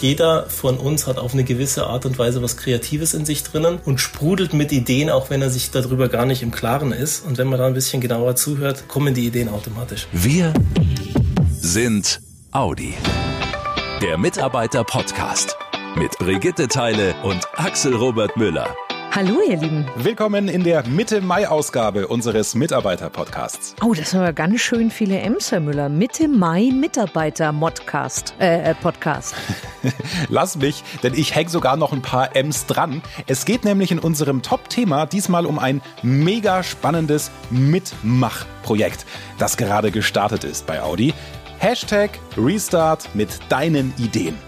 Jeder von uns hat auf eine gewisse Art und Weise was Kreatives in sich drinnen und sprudelt mit Ideen, auch wenn er sich darüber gar nicht im Klaren ist. Und wenn man da ein bisschen genauer zuhört, kommen die Ideen automatisch. Wir sind Audi. Der Mitarbeiter-Podcast mit Brigitte Teile und Axel Robert Müller. Hallo, ihr Lieben. Willkommen in der Mitte-Mai-Ausgabe unseres Mitarbeiter-Podcasts. Oh, das sind aber ganz schön viele M's, Herr Müller. Mitte-Mai-Mitarbeiter-Modcast. Äh, äh, Podcast. Lass mich, denn ich hänge sogar noch ein paar M's dran. Es geht nämlich in unserem Top-Thema diesmal um ein mega spannendes Mitmach-Projekt, das gerade gestartet ist bei Audi. Hashtag Restart mit deinen Ideen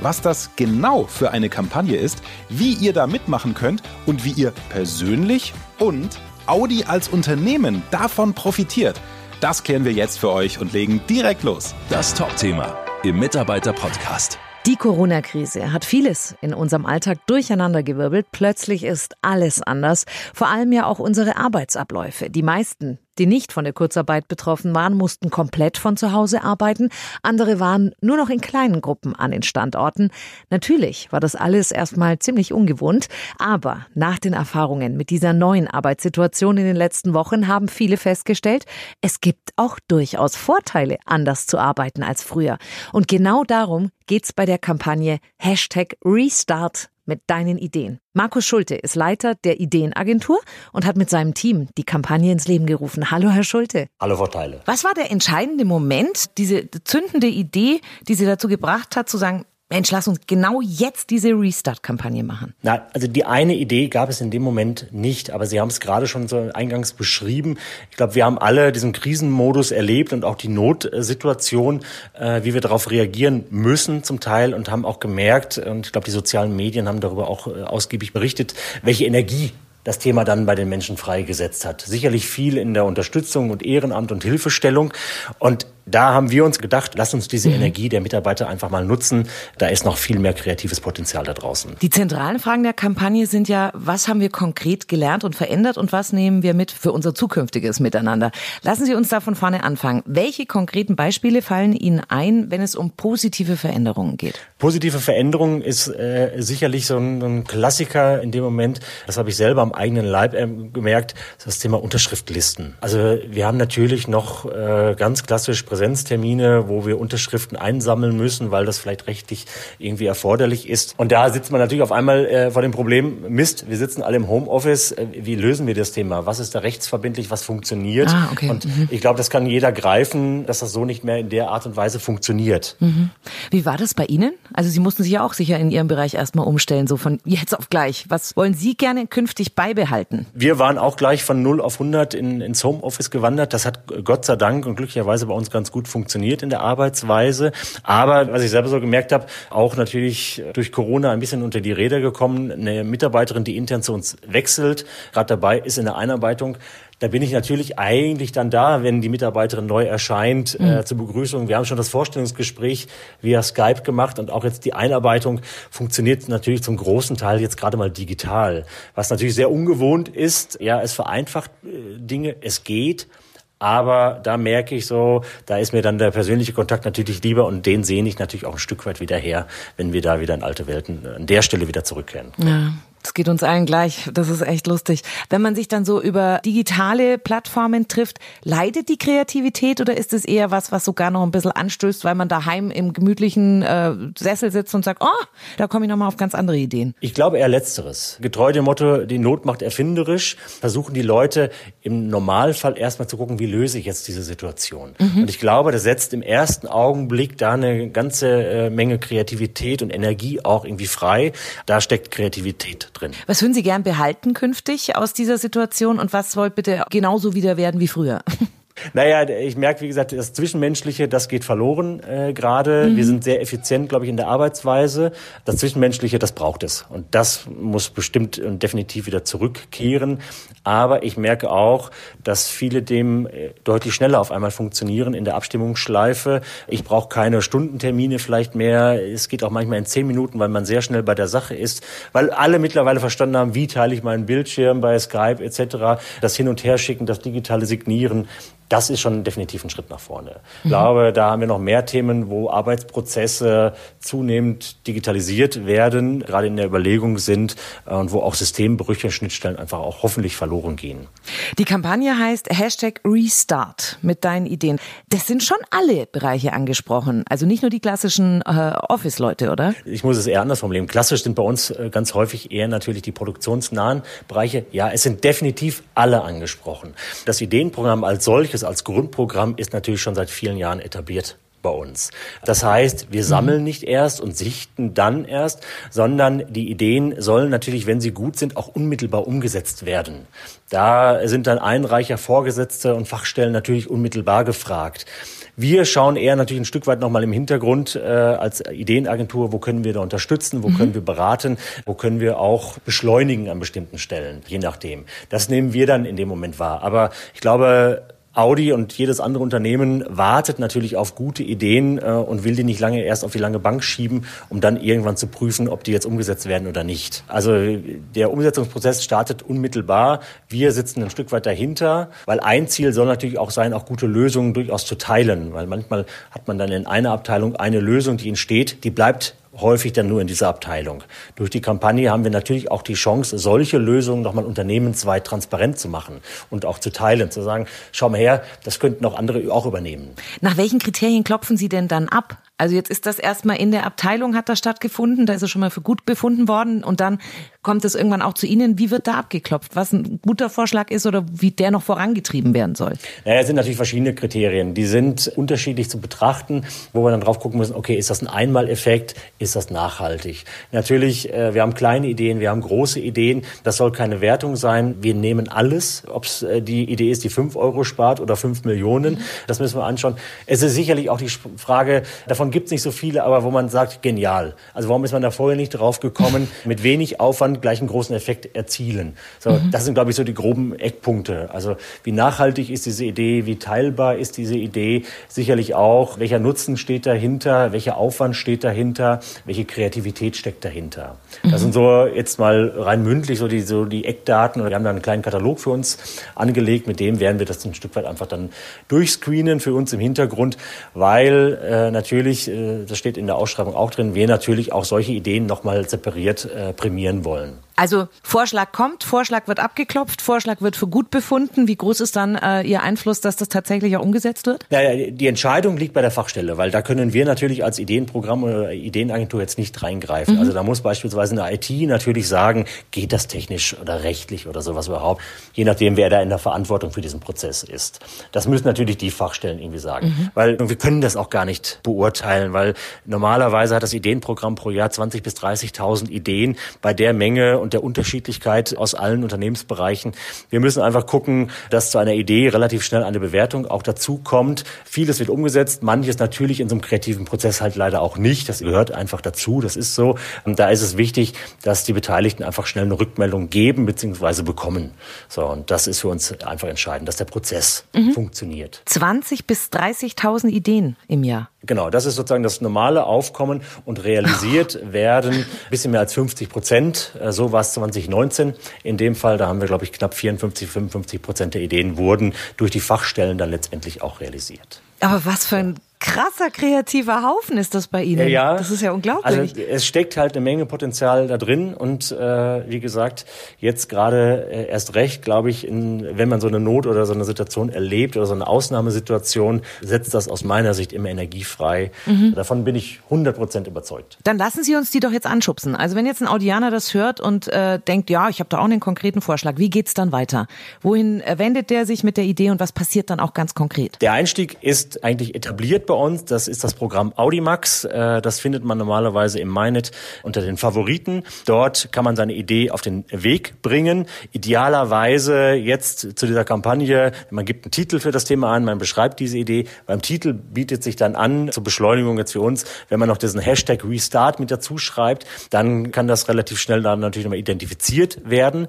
was das genau für eine Kampagne ist, wie ihr da mitmachen könnt und wie ihr persönlich und Audi als Unternehmen davon profitiert. Das klären wir jetzt für euch und legen direkt los. Das Top-Thema im Mitarbeiter-Podcast. Die Corona-Krise hat vieles in unserem Alltag durcheinandergewirbelt. Plötzlich ist alles anders. Vor allem ja auch unsere Arbeitsabläufe. Die meisten die nicht von der Kurzarbeit betroffen waren, mussten komplett von zu Hause arbeiten. Andere waren nur noch in kleinen Gruppen an den Standorten. Natürlich war das alles erstmal ziemlich ungewohnt. Aber nach den Erfahrungen mit dieser neuen Arbeitssituation in den letzten Wochen haben viele festgestellt, es gibt auch durchaus Vorteile, anders zu arbeiten als früher. Und genau darum geht's bei der Kampagne Hashtag Restart mit deinen Ideen. Markus Schulte ist Leiter der Ideenagentur und hat mit seinem Team die Kampagne ins Leben gerufen. Hallo, Herr Schulte. Hallo, Frau Teile. Was war der entscheidende Moment, diese zündende Idee, die Sie dazu gebracht hat, zu sagen, Mensch, lass uns genau jetzt diese Restart-Kampagne machen. Na, also die eine Idee gab es in dem Moment nicht, aber Sie haben es gerade schon so eingangs beschrieben. Ich glaube, wir haben alle diesen Krisenmodus erlebt und auch die Notsituation, äh, wie wir darauf reagieren müssen zum Teil und haben auch gemerkt, und ich glaube, die sozialen Medien haben darüber auch äh, ausgiebig berichtet, welche Energie das Thema dann bei den Menschen freigesetzt hat. Sicherlich viel in der Unterstützung und Ehrenamt und Hilfestellung. Und da haben wir uns gedacht, lass uns diese mhm. Energie der Mitarbeiter einfach mal nutzen. Da ist noch viel mehr kreatives Potenzial da draußen. Die zentralen Fragen der Kampagne sind ja, was haben wir konkret gelernt und verändert und was nehmen wir mit für unser zukünftiges Miteinander? Lassen Sie uns da von vorne anfangen. Welche konkreten Beispiele fallen Ihnen ein, wenn es um positive Veränderungen geht? Positive Veränderungen ist äh, sicherlich so ein, ein, Klassiker in dem Moment. Das habe ich selber am eigenen Leib äh, gemerkt. Das Thema Unterschriftlisten. Also wir haben natürlich noch äh, ganz klassisch Präsenztermine, wo wir Unterschriften einsammeln müssen, weil das vielleicht rechtlich irgendwie erforderlich ist. Und da sitzt man natürlich auf einmal äh, vor dem Problem, Mist, wir sitzen alle im Homeoffice, äh, wie lösen wir das Thema? Was ist da rechtsverbindlich, was funktioniert? Ah, okay. Und mhm. ich glaube, das kann jeder greifen, dass das so nicht mehr in der Art und Weise funktioniert. Mhm. Wie war das bei Ihnen? Also Sie mussten sich ja auch sicher in Ihrem Bereich erstmal umstellen, so von jetzt auf gleich. Was wollen Sie gerne künftig beibehalten? Wir waren auch gleich von 0 auf 100 in, ins Homeoffice gewandert. Das hat Gott sei Dank und glücklicherweise bei uns ganz ganz gut funktioniert in der Arbeitsweise. Aber was ich selber so gemerkt habe, auch natürlich durch Corona ein bisschen unter die Räder gekommen. Eine Mitarbeiterin, die intern zu uns wechselt, gerade dabei ist in der Einarbeitung. Da bin ich natürlich eigentlich dann da, wenn die Mitarbeiterin neu erscheint, mhm. äh, zur Begrüßung. Wir haben schon das Vorstellungsgespräch via Skype gemacht und auch jetzt die Einarbeitung funktioniert natürlich zum großen Teil jetzt gerade mal digital. Was natürlich sehr ungewohnt ist. Ja, es vereinfacht äh, Dinge, es geht. Aber da merke ich so, da ist mir dann der persönliche Kontakt natürlich lieber und den sehe ich natürlich auch ein Stück weit wieder her, wenn wir da wieder in alte Welten an der Stelle wieder zurückkehren. Ja, das geht uns allen gleich. Das ist echt lustig. Wenn man sich dann so über digitale Plattformen trifft, leidet die Kreativität oder ist es eher was, was sogar noch ein bisschen anstößt, weil man daheim im gemütlichen äh, Sessel sitzt und sagt, oh, da komme ich nochmal auf ganz andere Ideen? Ich glaube eher Letzteres. Getreu dem Motto, die Not macht erfinderisch, versuchen die Leute im Normalfall erstmal zu gucken, wie löse ich jetzt diese Situation. Mhm. Und ich glaube, das setzt im ersten Augenblick da eine ganze äh, Menge Kreativität und Energie auch irgendwie frei. Da steckt Kreativität drin. Was würden Sie gern behalten künftig aus dieser Situation und was soll bitte genauso wieder werden wie früher? Naja, ich merke, wie gesagt, das Zwischenmenschliche, das geht verloren äh, gerade. Mhm. Wir sind sehr effizient, glaube ich, in der Arbeitsweise. Das Zwischenmenschliche, das braucht es. Und das muss bestimmt und definitiv wieder zurückkehren. Aber ich merke auch, dass viele dem äh, deutlich schneller auf einmal funktionieren in der Abstimmungsschleife. Ich brauche keine Stundentermine vielleicht mehr. Es geht auch manchmal in zehn Minuten, weil man sehr schnell bei der Sache ist. Weil alle mittlerweile verstanden haben, wie teile ich meinen Bildschirm bei Skype etc. Das Hin- und Herschicken, das digitale Signieren das ist schon definitiv ein Schritt nach vorne. Ich glaube, da haben wir noch mehr Themen, wo Arbeitsprozesse zunehmend digitalisiert werden, gerade in der Überlegung sind äh, und wo auch Systembrüche, Schnittstellen einfach auch hoffentlich verloren gehen. Die Kampagne heißt Hashtag Restart mit deinen Ideen. Das sind schon alle Bereiche angesprochen, also nicht nur die klassischen äh, Office-Leute, oder? Ich muss es eher anders formulieren. Klassisch sind bei uns äh, ganz häufig eher natürlich die produktionsnahen Bereiche. Ja, es sind definitiv alle angesprochen. Das Ideenprogramm als solches als Grundprogramm ist natürlich schon seit vielen Jahren etabliert bei uns. Das heißt, wir sammeln nicht erst und sichten dann erst, sondern die Ideen sollen natürlich, wenn sie gut sind, auch unmittelbar umgesetzt werden. Da sind dann Einreicher, Vorgesetzte und Fachstellen natürlich unmittelbar gefragt. Wir schauen eher natürlich ein Stück weit nochmal im Hintergrund äh, als Ideenagentur, wo können wir da unterstützen, wo mhm. können wir beraten, wo können wir auch beschleunigen an bestimmten Stellen, je nachdem. Das nehmen wir dann in dem Moment wahr. Aber ich glaube, Audi und jedes andere Unternehmen wartet natürlich auf gute Ideen äh, und will die nicht lange erst auf die lange Bank schieben, um dann irgendwann zu prüfen, ob die jetzt umgesetzt werden oder nicht. Also der Umsetzungsprozess startet unmittelbar. Wir sitzen ein Stück weit dahinter, weil ein Ziel soll natürlich auch sein, auch gute Lösungen durchaus zu teilen, weil manchmal hat man dann in einer Abteilung eine Lösung, die entsteht, die bleibt häufig dann nur in dieser Abteilung. Durch die Kampagne haben wir natürlich auch die Chance, solche Lösungen nochmal unternehmensweit transparent zu machen und auch zu teilen, zu sagen, schau mal her, das könnten auch andere auch übernehmen. Nach welchen Kriterien klopfen Sie denn dann ab? Also jetzt ist das erstmal in der Abteilung hat das stattgefunden, da ist es schon mal für gut befunden worden und dann kommt es irgendwann auch zu Ihnen. Wie wird da abgeklopft? Was ein guter Vorschlag ist oder wie der noch vorangetrieben werden soll? Naja, es sind natürlich verschiedene Kriterien. Die sind unterschiedlich zu betrachten, wo wir dann drauf gucken müssen, okay, ist das ein Einmaleffekt? Ist das nachhaltig? Natürlich, äh, wir haben kleine Ideen, wir haben große Ideen. Das soll keine Wertung sein. Wir nehmen alles, ob es äh, die Idee ist, die fünf Euro spart oder fünf Millionen. Das müssen wir anschauen. Es ist sicherlich auch die Frage, davon davon gibt es nicht so viele, aber wo man sagt, genial. Also warum ist man da vorher nicht drauf gekommen, mit wenig Aufwand gleich einen großen Effekt erzielen? So, mhm. Das sind, glaube ich, so die groben Eckpunkte. Also wie nachhaltig ist diese Idee, wie teilbar ist diese Idee, sicherlich auch, welcher Nutzen steht dahinter, welcher Aufwand steht dahinter, welche Kreativität steckt dahinter. Mhm. Das sind so jetzt mal rein mündlich so die, so die Eckdaten. Und wir haben da einen kleinen Katalog für uns angelegt, mit dem werden wir das ein Stück weit einfach dann durchscreenen für uns im Hintergrund, weil äh, natürlich natürlich, äh, das steht in der Ausschreibung auch drin, wir natürlich auch solche Ideen nochmal separiert äh, prämieren wollen. alone Also Vorschlag kommt, Vorschlag wird abgeklopft, Vorschlag wird für gut befunden. Wie groß ist dann äh, Ihr Einfluss, dass das tatsächlich auch umgesetzt wird? Ja, die Entscheidung liegt bei der Fachstelle, weil da können wir natürlich als Ideenprogramm oder Ideenagentur jetzt nicht reingreifen. Mhm. Also da muss beispielsweise eine IT natürlich sagen, geht das technisch oder rechtlich oder sowas überhaupt, je nachdem, wer da in der Verantwortung für diesen Prozess ist. Das müssen natürlich die Fachstellen irgendwie sagen, mhm. weil wir können das auch gar nicht beurteilen, weil normalerweise hat das Ideenprogramm pro Jahr 20 bis 30.000 Ideen bei der Menge und der Unterschiedlichkeit aus allen Unternehmensbereichen. Wir müssen einfach gucken, dass zu einer Idee relativ schnell eine Bewertung auch dazu kommt. Vieles wird umgesetzt, manches natürlich in so einem kreativen Prozess halt leider auch nicht. Das gehört einfach dazu, das ist so. Und da ist es wichtig, dass die Beteiligten einfach schnell eine Rückmeldung geben bzw. bekommen. So, und das ist für uns einfach entscheidend, dass der Prozess mhm. funktioniert. 20 bis 30.000 Ideen im Jahr. Genau, das ist sozusagen das normale Aufkommen und realisiert werden bisschen mehr als 50 Prozent. Äh, so war es 2019. In dem Fall, da haben wir, glaube ich, knapp 54, 55 Prozent der Ideen wurden durch die Fachstellen dann letztendlich auch realisiert. Aber was für ein krasser kreativer Haufen ist das bei Ihnen. Ja, das ist ja unglaublich. Also es steckt halt eine Menge Potenzial da drin und äh, wie gesagt, jetzt gerade äh, erst recht, glaube ich, in, wenn man so eine Not oder so eine Situation erlebt oder so eine Ausnahmesituation, setzt das aus meiner Sicht immer Energie frei. Mhm. Davon bin ich 100 Prozent überzeugt. Dann lassen Sie uns die doch jetzt anschubsen. Also wenn jetzt ein Audianer das hört und äh, denkt, ja, ich habe da auch einen konkreten Vorschlag, wie geht's dann weiter? Wohin wendet der sich mit der Idee und was passiert dann auch ganz konkret? Der Einstieg ist eigentlich etabliert bei bei uns. Das ist das Programm Audimax. Äh, das findet man normalerweise im MyNet unter den Favoriten. Dort kann man seine Idee auf den Weg bringen. Idealerweise jetzt zu dieser Kampagne, man gibt einen Titel für das Thema an, man beschreibt diese Idee. Beim Titel bietet sich dann an, zur Beschleunigung jetzt für uns, wenn man noch diesen Hashtag Restart mit dazu schreibt, dann kann das relativ schnell dann natürlich nochmal identifiziert werden.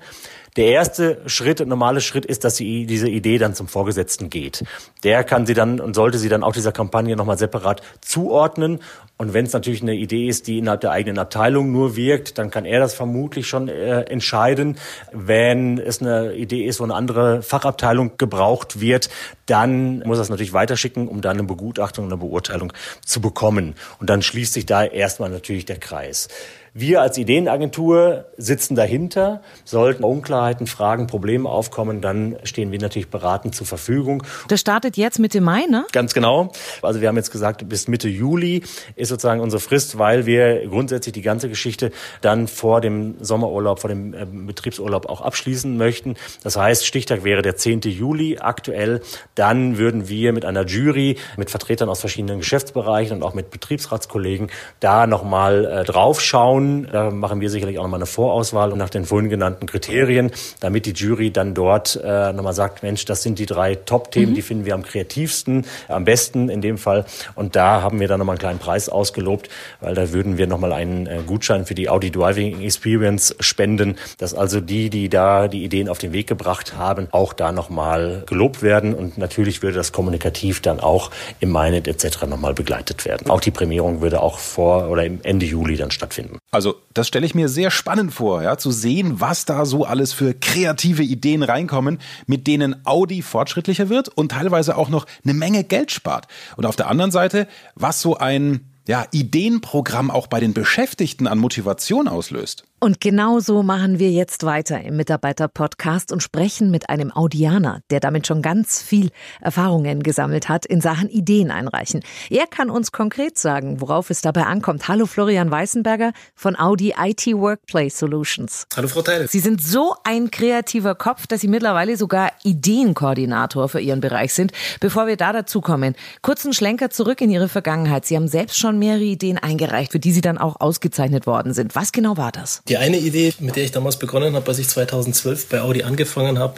Der erste Schritt, normale Schritt ist, dass die, diese Idee dann zum Vorgesetzten geht. Der kann sie dann und sollte sie dann auch dieser Kampagne nochmal separat zuordnen. Und wenn es natürlich eine Idee ist, die innerhalb der eigenen Abteilung nur wirkt, dann kann er das vermutlich schon äh, entscheiden. Wenn es eine Idee ist, wo eine andere Fachabteilung gebraucht wird, dann muss er es natürlich weiterschicken, um dann eine Begutachtung, eine Beurteilung zu bekommen. Und dann schließt sich da erstmal natürlich der Kreis. Wir als Ideenagentur sitzen dahinter. Sollten Unklarheiten, Fragen, Probleme aufkommen, dann stehen wir natürlich beratend zur Verfügung. Das startet jetzt Mitte Mai, ne? Ganz genau. Also wir haben jetzt gesagt, bis Mitte Juli ist sozusagen unsere Frist, weil wir grundsätzlich die ganze Geschichte dann vor dem Sommerurlaub, vor dem äh, Betriebsurlaub auch abschließen möchten. Das heißt, Stichtag wäre der 10. Juli aktuell. Dann würden wir mit einer Jury, mit Vertretern aus verschiedenen Geschäftsbereichen und auch mit Betriebsratskollegen da nochmal äh, draufschauen tun. Da machen wir sicherlich auch nochmal eine Vorauswahl nach den vorhin genannten Kriterien, damit die Jury dann dort äh, nochmal sagt, Mensch, das sind die drei Top-Themen, mhm. die finden wir am kreativsten, am besten in dem Fall. Und da haben wir dann nochmal einen kleinen Preis ausgelobt, weil da würden wir nochmal einen äh, Gutschein für die Audi Driving Experience spenden, dass also die, die da die Ideen auf den Weg gebracht haben, auch da nochmal gelobt werden. Und natürlich würde das kommunikativ dann auch im MyNet etc. nochmal begleitet werden. Auch die Prämierung würde auch vor oder im Ende Juli dann stattfinden. Also das stelle ich mir sehr spannend vor, ja, zu sehen, was da so alles für kreative Ideen reinkommen, mit denen Audi fortschrittlicher wird und teilweise auch noch eine Menge Geld spart. Und auf der anderen Seite, was so ein ja, Ideenprogramm auch bei den Beschäftigten an Motivation auslöst. Und genau so machen wir jetzt weiter im Mitarbeiter-Podcast und sprechen mit einem Audianer, der damit schon ganz viel Erfahrungen gesammelt hat in Sachen Ideen einreichen. Er kann uns konkret sagen, worauf es dabei ankommt. Hallo Florian Weißenberger von Audi IT Workplace Solutions. Hallo Frau Teil. Sie sind so ein kreativer Kopf, dass Sie mittlerweile sogar Ideenkoordinator für Ihren Bereich sind. Bevor wir da dazu kommen, kurzen Schlenker zurück in Ihre Vergangenheit. Sie haben selbst schon mehrere Ideen eingereicht, für die Sie dann auch ausgezeichnet worden sind. Was genau war das? Die eine Idee, mit der ich damals begonnen habe, als ich 2012 bei Audi angefangen habe,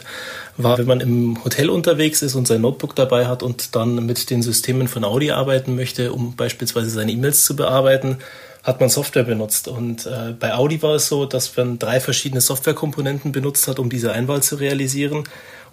war, wenn man im Hotel unterwegs ist und sein Notebook dabei hat und dann mit den Systemen von Audi arbeiten möchte, um beispielsweise seine E-Mails zu bearbeiten, hat man Software benutzt. Und äh, bei Audi war es so, dass man drei verschiedene Softwarekomponenten benutzt hat, um diese Einwahl zu realisieren.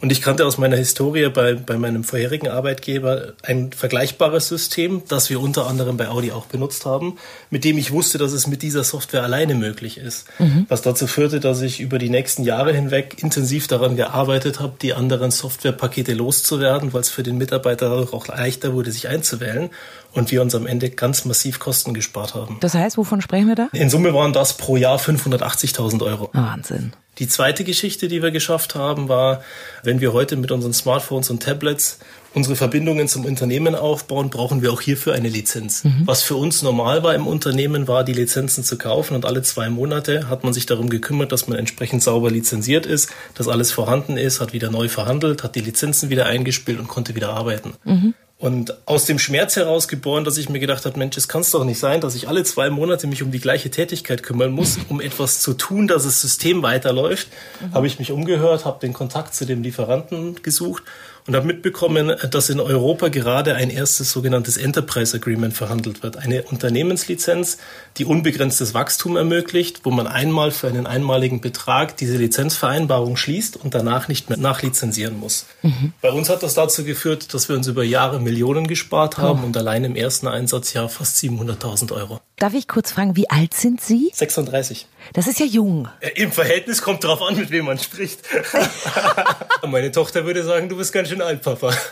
Und ich kannte aus meiner Historie bei, bei meinem vorherigen Arbeitgeber ein vergleichbares System, das wir unter anderem bei Audi auch benutzt haben, mit dem ich wusste, dass es mit dieser Software alleine möglich ist. Mhm. Was dazu führte, dass ich über die nächsten Jahre hinweg intensiv daran gearbeitet habe, die anderen Softwarepakete loszuwerden, weil es für den Mitarbeiter auch leichter wurde, sich einzuwählen und wir uns am Ende ganz massiv Kosten gespart haben. Das heißt, wovon sprechen wir da? In Summe waren das pro Jahr 580.000 Euro. Wahnsinn. Die zweite Geschichte, die wir geschafft haben, war, wenn wir heute mit unseren Smartphones und Tablets unsere Verbindungen zum Unternehmen aufbauen, brauchen wir auch hierfür eine Lizenz. Mhm. Was für uns normal war im Unternehmen, war, die Lizenzen zu kaufen und alle zwei Monate hat man sich darum gekümmert, dass man entsprechend sauber lizenziert ist, dass alles vorhanden ist, hat wieder neu verhandelt, hat die Lizenzen wieder eingespielt und konnte wieder arbeiten. Mhm. Und aus dem Schmerz heraus geboren, dass ich mir gedacht habe, Mensch, es kann es doch nicht sein, dass ich alle zwei Monate mich um die gleiche Tätigkeit kümmern muss, um etwas zu tun, dass das System weiterläuft, mhm. habe ich mich umgehört, habe den Kontakt zu dem Lieferanten gesucht und habe mitbekommen, dass in Europa gerade ein erstes sogenanntes Enterprise Agreement verhandelt wird. Eine Unternehmenslizenz, die unbegrenztes Wachstum ermöglicht, wo man einmal für einen einmaligen Betrag diese Lizenzvereinbarung schließt und danach nicht mehr nachlizenzieren muss. Mhm. Bei uns hat das dazu geführt, dass wir uns über Jahre Millionen gespart haben oh. und allein im ersten Einsatzjahr fast 700.000 Euro. Darf ich kurz fragen, wie alt sind Sie? 36. Das ist ja jung. Im Verhältnis kommt drauf an, mit wem man spricht. Meine Tochter würde sagen, du bist ganz schön alt, Papa.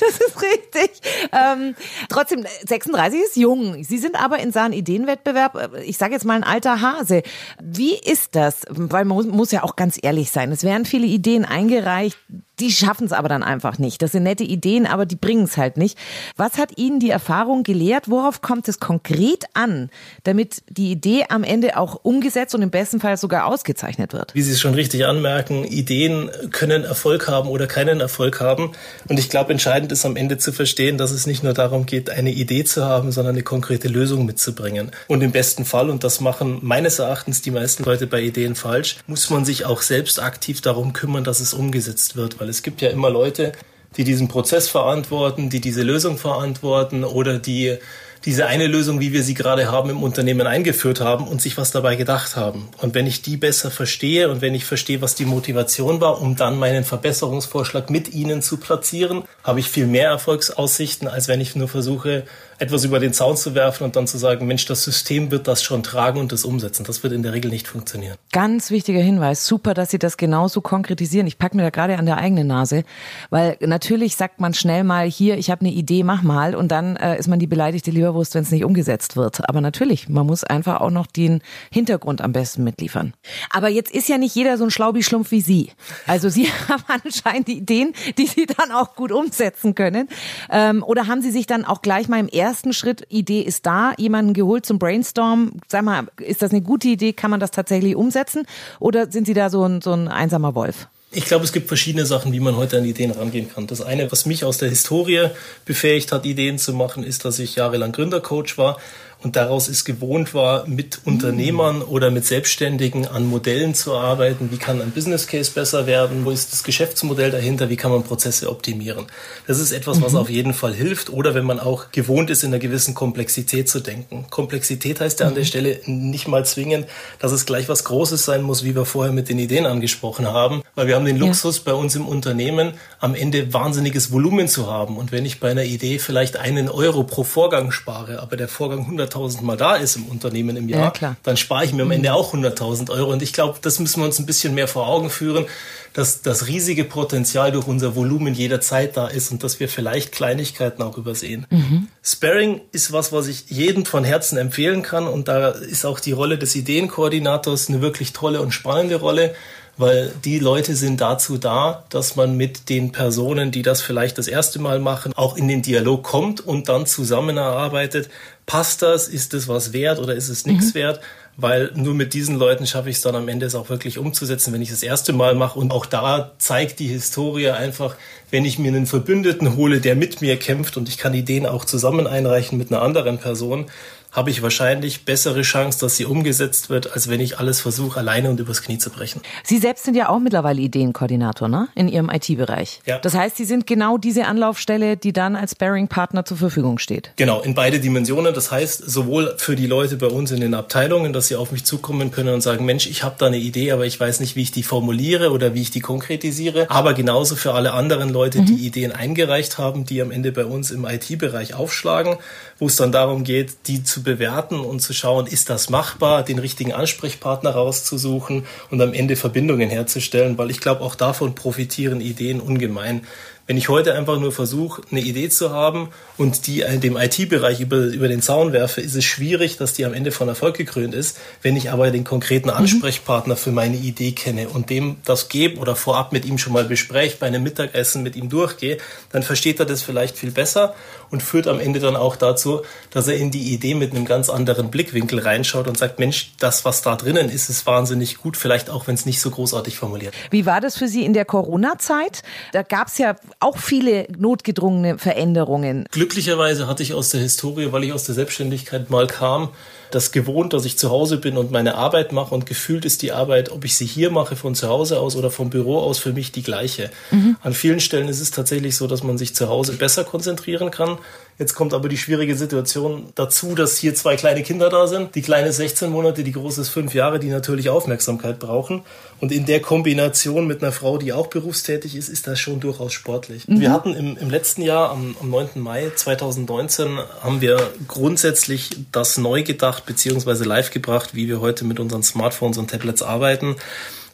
Das ist richtig. Ähm, trotzdem, 36 ist jung. Sie sind aber in Sachen Ideenwettbewerb, ich sage jetzt mal ein alter Hase. Wie ist das? Weil man muss, muss ja auch ganz ehrlich sein. Es werden viele Ideen eingereicht, die schaffen es aber dann einfach nicht. Das sind nette Ideen, aber die bringen es halt nicht. Was hat Ihnen die Erfahrung gelehrt? Worauf kommt es konkret an, damit die Idee am Ende auch umgesetzt und im besten Fall sogar ausgezeichnet wird? Wie Sie es schon richtig anmerken, Ideen können Erfolg haben oder keinen Erfolg haben. Und ich glaube, entscheidend ist am Ende zu verstehen, dass es nicht nur darum geht, eine Idee zu haben, sondern eine konkrete Lösung mitzubringen. Und im besten Fall, und das machen meines Erachtens die meisten Leute bei Ideen falsch, muss man sich auch selbst aktiv darum kümmern, dass es umgesetzt wird, weil weil es gibt ja immer Leute, die diesen Prozess verantworten, die diese Lösung verantworten oder die diese eine Lösung, wie wir sie gerade haben, im Unternehmen eingeführt haben und sich was dabei gedacht haben. Und wenn ich die besser verstehe und wenn ich verstehe, was die Motivation war, um dann meinen Verbesserungsvorschlag mit ihnen zu platzieren, habe ich viel mehr Erfolgsaussichten, als wenn ich nur versuche, etwas über den Zaun zu werfen und dann zu sagen, Mensch, das System wird das schon tragen und das umsetzen. Das wird in der Regel nicht funktionieren. Ganz wichtiger Hinweis. Super, dass Sie das genauso konkretisieren. Ich packe mir da gerade an der eigenen Nase, weil natürlich sagt man schnell mal hier, ich habe eine Idee, mach mal und dann äh, ist man die beleidigte Leberwurst, wenn es nicht umgesetzt wird. Aber natürlich, man muss einfach auch noch den Hintergrund am besten mitliefern. Aber jetzt ist ja nicht jeder so ein Schlaubi-Schlumpf wie Sie. Also Sie haben anscheinend Ideen, die Sie dann auch gut umsetzen können. Ähm, oder haben Sie sich dann auch gleich mal im ersten ersten Schritt, Idee ist da, jemanden geholt zum Brainstorm. Sag mal, ist das eine gute Idee? Kann man das tatsächlich umsetzen? Oder sind Sie da so ein, so ein einsamer Wolf? Ich glaube, es gibt verschiedene Sachen, wie man heute an Ideen rangehen kann. Das eine, was mich aus der Historie befähigt hat, Ideen zu machen, ist, dass ich jahrelang Gründercoach war und daraus ist gewohnt war, mit Unternehmern oder mit Selbstständigen an Modellen zu arbeiten. Wie kann ein Business Case besser werden? Wo ist das Geschäftsmodell dahinter? Wie kann man Prozesse optimieren? Das ist etwas, was mhm. auf jeden Fall hilft. Oder wenn man auch gewohnt ist, in einer gewissen Komplexität zu denken. Komplexität heißt ja an der mhm. Stelle nicht mal zwingend, dass es gleich was Großes sein muss, wie wir vorher mit den Ideen angesprochen haben. Weil wir haben den Luxus ja. bei uns im Unternehmen, am Ende wahnsinniges Volumen zu haben. Und wenn ich bei einer Idee vielleicht einen Euro pro Vorgang spare, aber der Vorgang 100 100.000 Mal da ist im Unternehmen im Jahr, ja, dann spare ich mir am Ende auch 100.000 Euro. Und ich glaube, das müssen wir uns ein bisschen mehr vor Augen führen, dass das riesige Potenzial durch unser Volumen jederzeit da ist und dass wir vielleicht Kleinigkeiten auch übersehen. Mhm. Sparring ist was, was ich jedem von Herzen empfehlen kann. Und da ist auch die Rolle des Ideenkoordinators eine wirklich tolle und spannende Rolle weil die Leute sind dazu da, dass man mit den Personen, die das vielleicht das erste Mal machen, auch in den Dialog kommt und dann zusammenarbeitet. Passt das? Ist es was wert oder ist es nichts mhm. wert? Weil nur mit diesen Leuten schaffe ich es dann am Ende es auch wirklich umzusetzen, wenn ich das erste Mal mache. Und auch da zeigt die Historie einfach, wenn ich mir einen Verbündeten hole, der mit mir kämpft und ich kann Ideen auch zusammen einreichen mit einer anderen Person, habe ich wahrscheinlich bessere Chance, dass sie umgesetzt wird, als wenn ich alles versuche, alleine und übers Knie zu brechen. Sie selbst sind ja auch mittlerweile Ideenkoordinator, ne? In Ihrem IT-Bereich. Ja. Das heißt, Sie sind genau diese Anlaufstelle, die dann als Bearing-Partner zur Verfügung steht. Genau, in beide Dimensionen. Das heißt, sowohl für die Leute bei uns in den Abteilungen, dass sie auf mich zukommen können und sagen, Mensch, ich habe da eine Idee, aber ich weiß nicht, wie ich die formuliere oder wie ich die konkretisiere. Aber genauso für alle anderen Leute, mhm. die Ideen eingereicht haben, die am Ende bei uns im IT-Bereich aufschlagen, wo es dann darum geht, die zu bewerten und zu schauen, ist das machbar, den richtigen Ansprechpartner rauszusuchen und am Ende Verbindungen herzustellen, weil ich glaube, auch davon profitieren Ideen ungemein. Wenn ich heute einfach nur versuche, eine Idee zu haben und die in dem IT-Bereich über, über den Zaun werfe, ist es schwierig, dass die am Ende von Erfolg gekrönt ist. Wenn ich aber den konkreten mhm. Ansprechpartner für meine Idee kenne und dem das gebe oder vorab mit ihm schon mal bespreche, bei einem Mittagessen mit ihm durchgehe, dann versteht er das vielleicht viel besser und führt am Ende dann auch dazu, dass er in die Idee mit einem ganz anderen Blickwinkel reinschaut und sagt, Mensch, das, was da drinnen ist, ist wahnsinnig gut, vielleicht auch, wenn es nicht so großartig formuliert. Wie war das für Sie in der Corona-Zeit? Da gab es ja auch viele notgedrungene Veränderungen. Glücklicherweise hatte ich aus der Historie, weil ich aus der Selbstständigkeit mal kam, das gewohnt, dass ich zu Hause bin und meine Arbeit mache und gefühlt ist die Arbeit, ob ich sie hier mache von zu Hause aus oder vom Büro aus, für mich die gleiche. Mhm. An vielen Stellen ist es tatsächlich so, dass man sich zu Hause besser konzentrieren kann. Jetzt kommt aber die schwierige Situation dazu, dass hier zwei kleine Kinder da sind. Die kleine 16 Monate, die große ist 5 Jahre, die natürlich Aufmerksamkeit brauchen. Und in der Kombination mit einer Frau, die auch berufstätig ist, ist das schon durchaus sportlich. Mhm. Wir hatten im, im letzten Jahr, am, am 9. Mai 2019, haben wir grundsätzlich das neu gedacht bzw. live gebracht, wie wir heute mit unseren Smartphones und Tablets arbeiten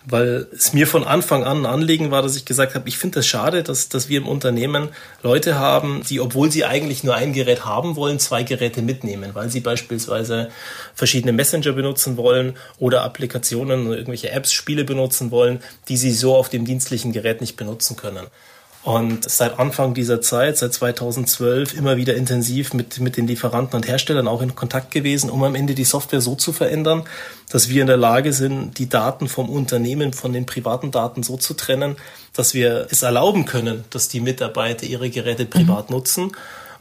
weil es mir von Anfang an ein Anliegen war, dass ich gesagt habe, ich finde es das schade, dass, dass wir im Unternehmen Leute haben, die, obwohl sie eigentlich nur ein Gerät haben wollen, zwei Geräte mitnehmen, weil sie beispielsweise verschiedene Messenger benutzen wollen oder Applikationen oder irgendwelche Apps, Spiele benutzen wollen, die sie so auf dem dienstlichen Gerät nicht benutzen können. Und seit Anfang dieser Zeit, seit 2012, immer wieder intensiv mit, mit den Lieferanten und Herstellern auch in Kontakt gewesen, um am Ende die Software so zu verändern, dass wir in der Lage sind, die Daten vom Unternehmen von den privaten Daten so zu trennen, dass wir es erlauben können, dass die Mitarbeiter ihre Geräte privat mhm. nutzen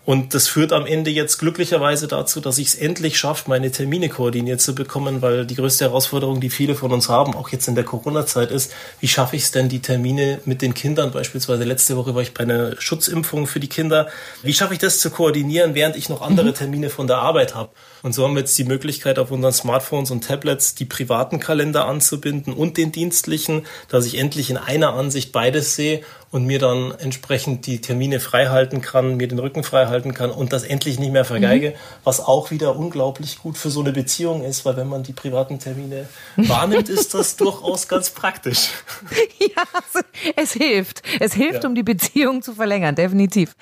Und das führt am Ende jetzt glücklicherweise dazu, dass ich es endlich schaffe, meine Termine koordiniert zu bekommen, weil die größte Herausforderung, die viele von uns haben, auch jetzt in der Corona-Zeit ist, wie schaffe ich es denn, die Termine mit den Kindern, beispielsweise letzte Woche war ich bei einer Schutzimpfung für die Kinder, wie schaffe ich das zu koordinieren, während ich noch andere mhm. Termine von der Arbeit habe? Und so haben wir jetzt die Möglichkeit, auf unseren Smartphones und Tablets die privaten Kalender anzubinden und den dienstlichen, dass ich endlich in einer Ansicht beides sehe und mir dann entsprechend die Termine freihalten kann, mir den Rücken freihalten kann und das endlich nicht mehr vergeige, mhm. was auch wieder unglaublich gut für so eine Beziehung ist, weil wenn man die privaten Termine wahrnimmt, ist das durchaus ganz praktisch. Ja, es hilft. Es hilft, ja. um die Beziehung zu verlängern, definitiv.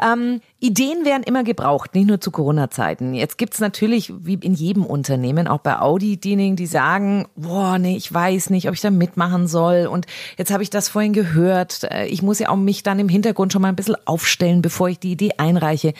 Ja. Ähm, Ideen werden immer gebraucht, nicht nur zu Corona-Zeiten. Jetzt gibt's natürlich, wie in jedem Unternehmen, auch bei Audi, diejenigen, die sagen, boah, nee, ich weiß nicht, ob ich da mitmachen soll. Und jetzt habe ich das vorhin gehört. Äh, ich muss ja auch mich dann im Hintergrund schon mal ein bisschen aufstellen, bevor ich die Idee einreiche.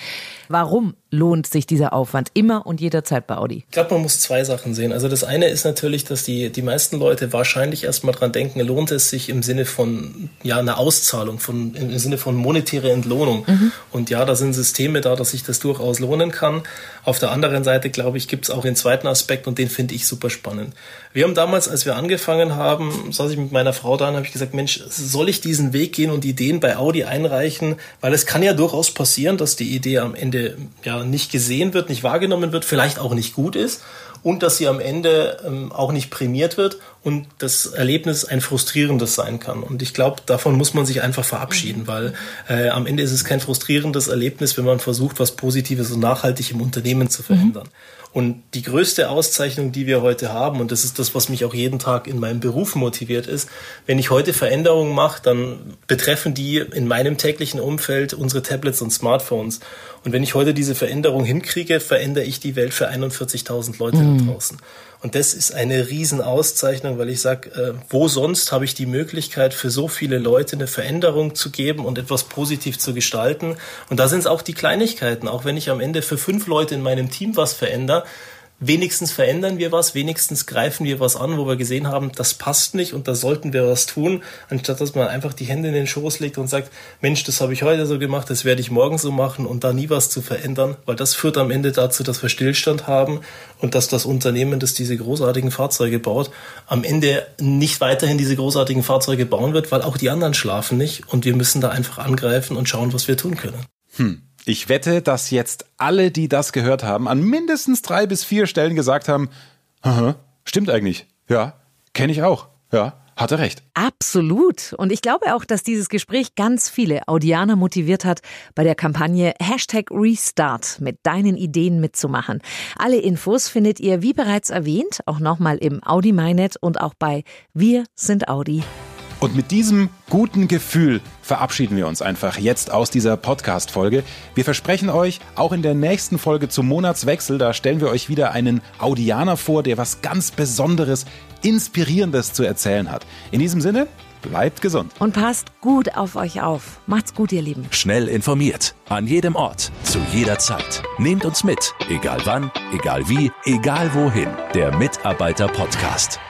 Warum lohnt sich dieser Aufwand immer und jederzeit bei Audi? Ich glaube, man muss zwei Sachen sehen. Also das eine ist natürlich, dass die, die meisten Leute wahrscheinlich erstmal dran denken, lohnt es sich im Sinne von ja, einer Auszahlung, von, im Sinne von monetäre Entlohnung. Mhm. Und ja, da sind Systeme da, dass sich das durchaus lohnen kann. Auf der anderen Seite, glaube ich, gibt es auch den zweiten Aspekt und den finde ich super spannend. Wir haben damals, als wir angefangen haben, saß ich mit meiner Frau da und habe ich gesagt, Mensch, soll ich diesen Weg gehen und Ideen bei Audi einreichen? Weil es kann ja durchaus passieren, dass die Idee am Ende ja nicht gesehen wird, nicht wahrgenommen wird, vielleicht auch nicht gut ist und dass sie am Ende ähm, auch nicht prämiert wird und das Erlebnis ein frustrierendes sein kann. Und ich glaube, davon muss man sich einfach verabschieden, weil äh, am Ende ist es kein frustrierendes Erlebnis, wenn man versucht, was Positives und nachhaltig im Unternehmen zu verändern. Mhm. Und die größte Auszeichnung, die wir heute haben, und das ist das, was mich auch jeden Tag in meinem Beruf motiviert, ist, wenn ich heute Veränderungen mache, dann betreffen die in meinem täglichen Umfeld unsere Tablets und Smartphones. Und wenn ich heute diese Veränderung hinkriege, verändere ich die Welt für 41.000 Leute mhm. da draußen. Und das ist eine Riesenauszeichnung, weil ich sage, äh, wo sonst habe ich die Möglichkeit, für so viele Leute eine Veränderung zu geben und etwas positiv zu gestalten. Und da sind es auch die Kleinigkeiten. Auch wenn ich am Ende für fünf Leute in meinem Team was verändere, wenigstens verändern wir was, wenigstens greifen wir was an, wo wir gesehen haben, das passt nicht und da sollten wir was tun, anstatt dass man einfach die Hände in den Schoß legt und sagt, Mensch, das habe ich heute so gemacht, das werde ich morgen so machen und da nie was zu verändern, weil das führt am Ende dazu, dass wir Stillstand haben und dass das Unternehmen, das diese großartigen Fahrzeuge baut, am Ende nicht weiterhin diese großartigen Fahrzeuge bauen wird, weil auch die anderen schlafen nicht und wir müssen da einfach angreifen und schauen, was wir tun können. Hm. Ich wette, dass jetzt alle, die das gehört haben, an mindestens drei bis vier Stellen gesagt haben, stimmt eigentlich. Ja, kenne ich auch. Ja, hatte recht. Absolut. Und ich glaube auch, dass dieses Gespräch ganz viele Audianer motiviert hat, bei der Kampagne Hashtag Restart mit deinen Ideen mitzumachen. Alle Infos findet ihr, wie bereits erwähnt, auch nochmal im Audi MyNet und auch bei Wir sind Audi. Und mit diesem guten Gefühl verabschieden wir uns einfach jetzt aus dieser Podcast-Folge. Wir versprechen euch, auch in der nächsten Folge zum Monatswechsel, da stellen wir euch wieder einen Audianer vor, der was ganz Besonderes, Inspirierendes zu erzählen hat. In diesem Sinne, bleibt gesund. Und passt gut auf euch auf. Macht's gut, ihr Lieben. Schnell informiert. An jedem Ort. Zu jeder Zeit. Nehmt uns mit. Egal wann, egal wie, egal wohin. Der Mitarbeiter-Podcast.